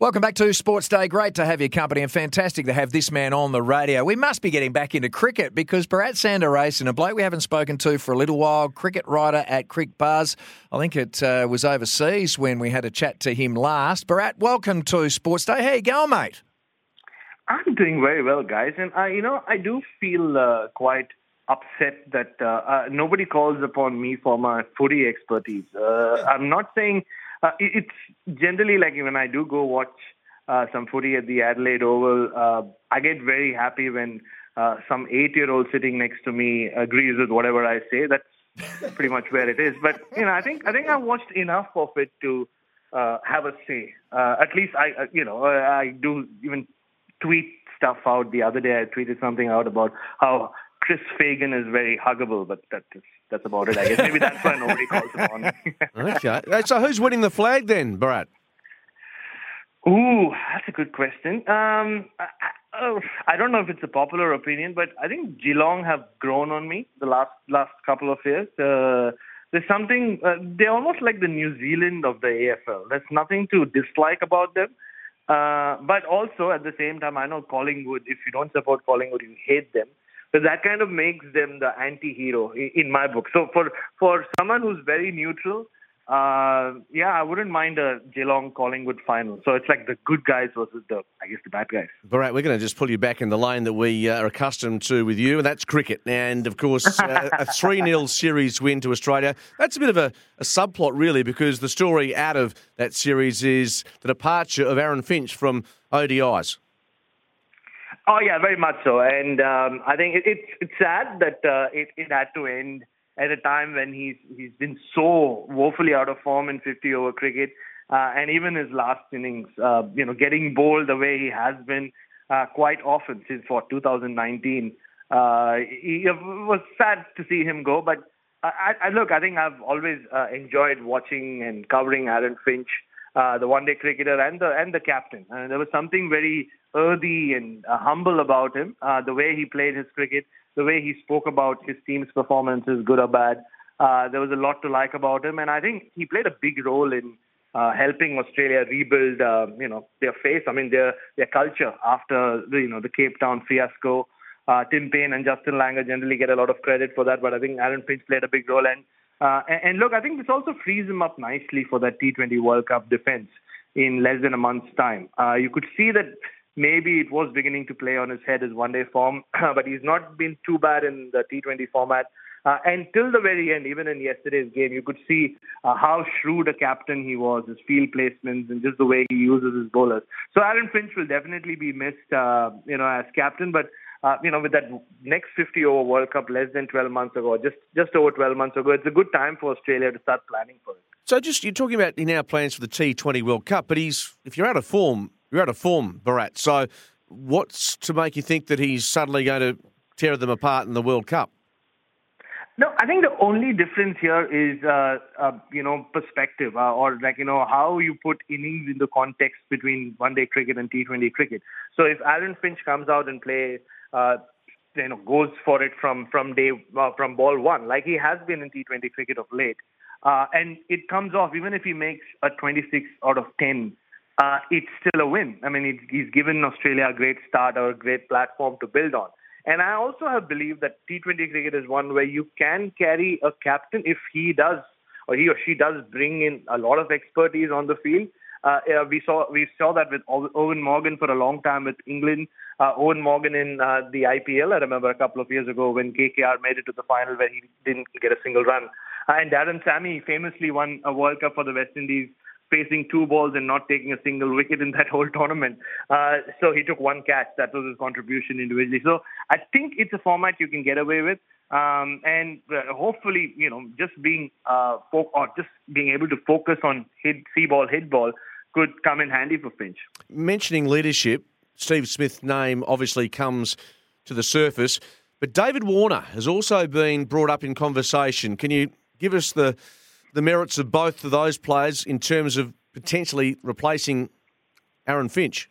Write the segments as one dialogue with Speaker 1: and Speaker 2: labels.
Speaker 1: Welcome back to Sports Day. Great to have your company and fantastic to have this man on the radio. We must be getting back into cricket because Bharat Sundaresan, a bloke we haven't spoken to for a little while, cricket writer at Cricbuzz. I think it uh, was overseas when we had a chat to him last. Bharat, welcome to Sports Day. How you going, mate?
Speaker 2: I'm doing very well, guys. And, I, you know, I do feel uh, quite upset that uh, uh nobody calls upon me for my footy expertise. Uh, I'm not saying – uh, it's generally like when I do go watch uh, some footy at the Adelaide Oval, uh, I get very happy when uh, some eight-year-old sitting next to me agrees with whatever I say. That's pretty much where it is. But you know, I think I think I've watched enough of it to uh, have a say. Uh, at least I, uh, you know, I, I do even tweet stuff out. The other day, I tweeted something out about how Chris Fagan is very huggable, but that is, that's about it. I guess maybe that's why nobody calls him on.
Speaker 3: okay, so who's winning the flag then, Bharat?
Speaker 2: Ooh, that's a good question. Um, I, I, oh, I don't know if it's a popular opinion, but I think Geelong have grown on me the last last couple of years. Uh, there's something uh, they're almost like the New Zealand of the AFL. There's nothing to dislike about them. Uh, but also at the same time, I know Collingwood. If you don't support Collingwood, you hate them. So that kind of makes them the anti-hero in my book. So for for someone who's very neutral, uh, yeah, I wouldn't mind a Geelong Collingwood final. So it's like the good guys versus the, I guess, the bad guys.
Speaker 3: All right, we're going to just pull you back in the lane that we uh, are accustomed to with you, and that's cricket. And of course, uh, a 3 0 series win to Australia. That's a bit of a, a, subplot, really, because the story out of that series is the departure of Aaron Finch from ODIs.
Speaker 2: Oh yeah, very much so. And um, I think it, it's it's sad that uh, it it had to end at a time when he's he's been so woefully out of form in 50 over cricket, uh, and even his last innings, uh, you know, getting bowled the way he has been uh, quite often since for 2019. Uh, it was sad to see him go, but I, I look, I think I've always uh, enjoyed watching and covering Aaron Finch uh, the one-day cricketer and the and the captain. And there was something very earthy and uh, humble about him. Uh, the way he played his cricket, the way he spoke about his team's performances, good or bad. Uh, there was a lot to like about him, and I think he played a big role in uh, helping Australia rebuild, uh, you know, their face. I mean, their their culture after the you know the Cape Town fiasco. Uh, Tim Paine and Justin Langer generally get a lot of credit for that, but I think Aaron Finch played a big role. And uh, and, and, look, I think this also frees him up nicely for that T20 World Cup defense in less than a month's time. Uh, you could see that maybe it was beginning to play on his head his one day form, but he's not been too bad in the T20 format. Uh, until the very end, even in yesterday's game, you could see uh, how shrewd a captain he was, his field placements, and just the way he uses his bowlers. So Aaron Finch will definitely be missed, uh, you know, as captain. But uh, you know, with that next 50 over World Cup less than 12 months ago, just just over 12 months ago, it's a good time for Australia to start planning for it.
Speaker 3: So, just you're talking about in our plans for the T20 World Cup, but he's if you're out of form, you're out of form, Bharat. So, what's to make you think that he's suddenly going to tear them apart in the World Cup?
Speaker 2: No, I think the only difference here is, uh, uh, you know, perspective, uh, or like you know how you put innings in the context between one-day cricket and T20 cricket. So if Aaron Finch comes out and plays uh, you know goes for it from from day uh, from ball one, like he has been in T20 cricket of late, uh, and it comes off even if he makes a 26 out of 10. Uh, it's still a win. I mean, it, he's given Australia a great start or a great platform to build on. And I also have believed that T20 cricket is one where you can carry a captain if he does or he or she does bring in a lot of expertise on the field. Uh, we saw we saw that with Eoin Morgan for a long time with England. Uh, Eoin Morgan in uh, the IPL. I remember a couple of years ago when KKR made it to the final where he didn't get a single run. Uh, and Darren Sammy famously won a World Cup for the West Indies facing two balls and not taking a single wicket in that whole tournament. Uh, so he took one catch. That was his contribution individually. So I think it's a format you can get away with. Um, and uh, hopefully, you know, just being uh, fo- or just being able to focus on hit, see ball, hit ball could come in handy for Finch.
Speaker 3: Mentioning leadership, Steve Smith's name obviously comes to the surface, but David Warner has also been brought up in conversation. Can you give us the the merits of both of those players in terms of potentially replacing Aaron Finch?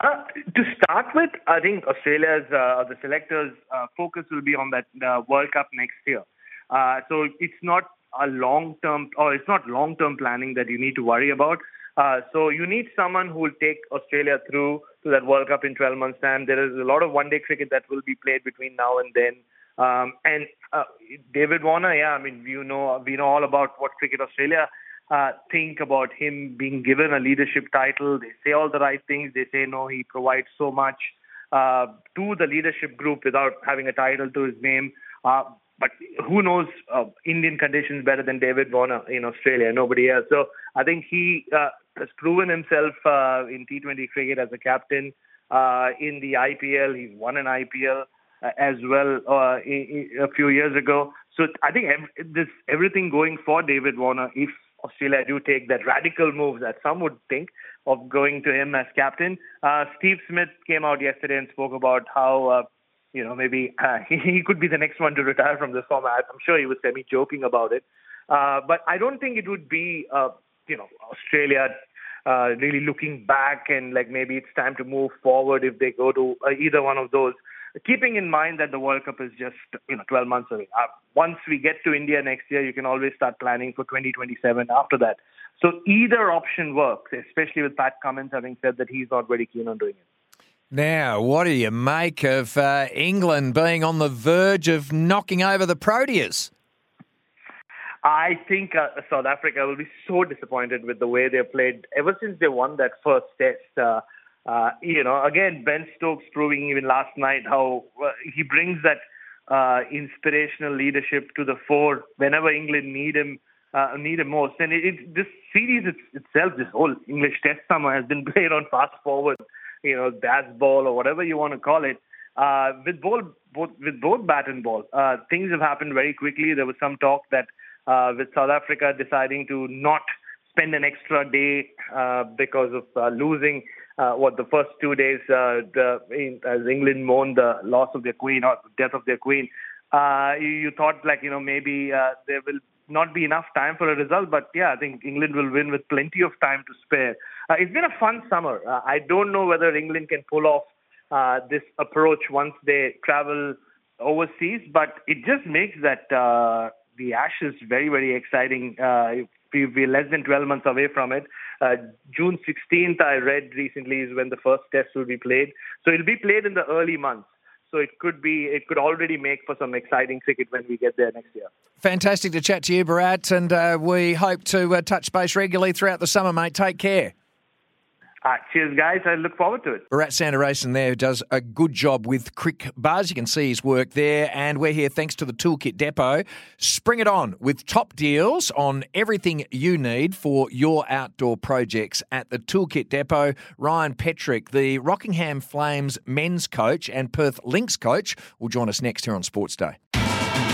Speaker 2: Uh, to start with, I think Australia's uh, the selectors' uh, focus will be on that World Cup next year. Uh, so it's not a long-term or it's not long-term planning that you need to worry about. Uh, so you need someone who will take Australia through to that World Cup in 12 months' time. There is a lot of one-day cricket that will be played between now and then. Um, and uh, David Warner, yeah, I mean, you know, we know all about what Cricket Australia uh, think about him being given a leadership title. They say all the right things. They say no, he provides so much uh, to the leadership group without having a title to his name. Uh, but who knows uh, Indian conditions better than David Warner in Australia? Nobody else. So I think he uh, has proven himself uh, in T20 cricket as a captain. Uh, in the IPL, he's won an IPL as well uh, a few years ago. So I think this everything going for David Warner, if Australia do take that radical move that some would think of going to him as captain. Uh, Steve Smith came out yesterday and spoke about how, uh, you know, maybe uh, he could be the next one to retire from this format. I'm sure he was semi joking about it. Uh, but I don't think it would be, uh, you know, Australia uh, really looking back and like maybe it's time to move forward if they go to uh, either one of those. Keeping in mind that the World Cup is just you know 12 months away. Uh, once we get to India next year, you can always start planning for 2027 after that. So either option works, especially with Pat Cummins having said that he's not very keen on doing it.
Speaker 1: Now, what do you make of uh, England being on the verge of knocking over the Proteas?
Speaker 2: I think uh, South Africa will be so disappointed with the way they played ever since they won that first test. Uh, you know, again, Ben Stokes proving even last night how uh, he brings that uh, inspirational leadership to the fore whenever England need him, uh, need him most. And it, it this series it's, itself, this whole English Test summer has been played on fast forward, you know, Bazball or whatever you want to call it. Uh, with both, both with both bat and ball, uh, things have happened very quickly. There was some talk that uh, with South Africa deciding to not spend an extra day uh, because of uh, losing uh, what the first two days uh, the, in, as England mourned the loss of their queen or the death of their queen. Uh, you, you thought like you know maybe uh, there will not be enough time for a result, but yeah, I think England will win with plenty of time to spare. Uh, it's been a fun summer. Uh, I don't know whether England can pull off uh, this approach once they travel overseas, but it just makes that uh, the Ashes very very exciting. Uh, we're less than 12 months away from it. Uh, June 16th, I read recently, is when the first test will be played. So it'll be played in the early months. So it could be, it could already make for some exciting cricket when we get there next year.
Speaker 1: Fantastic to chat to you, Bharat, and uh, we hope to uh, touch base regularly throughout the summer, mate. Take care.
Speaker 2: Uh, cheers, guys. I look forward to it.
Speaker 1: Bharat Sundaresan there does a good job with Cricbuzz. You can see his work there. And we're here thanks to the Toolkit Depot. Spring it on with top deals on everything you need for your outdoor projects at the Toolkit Depot. Ryan Petrik, the Rockingham Flames men's coach and Perth Lynx coach, will join us next here on Sports Day.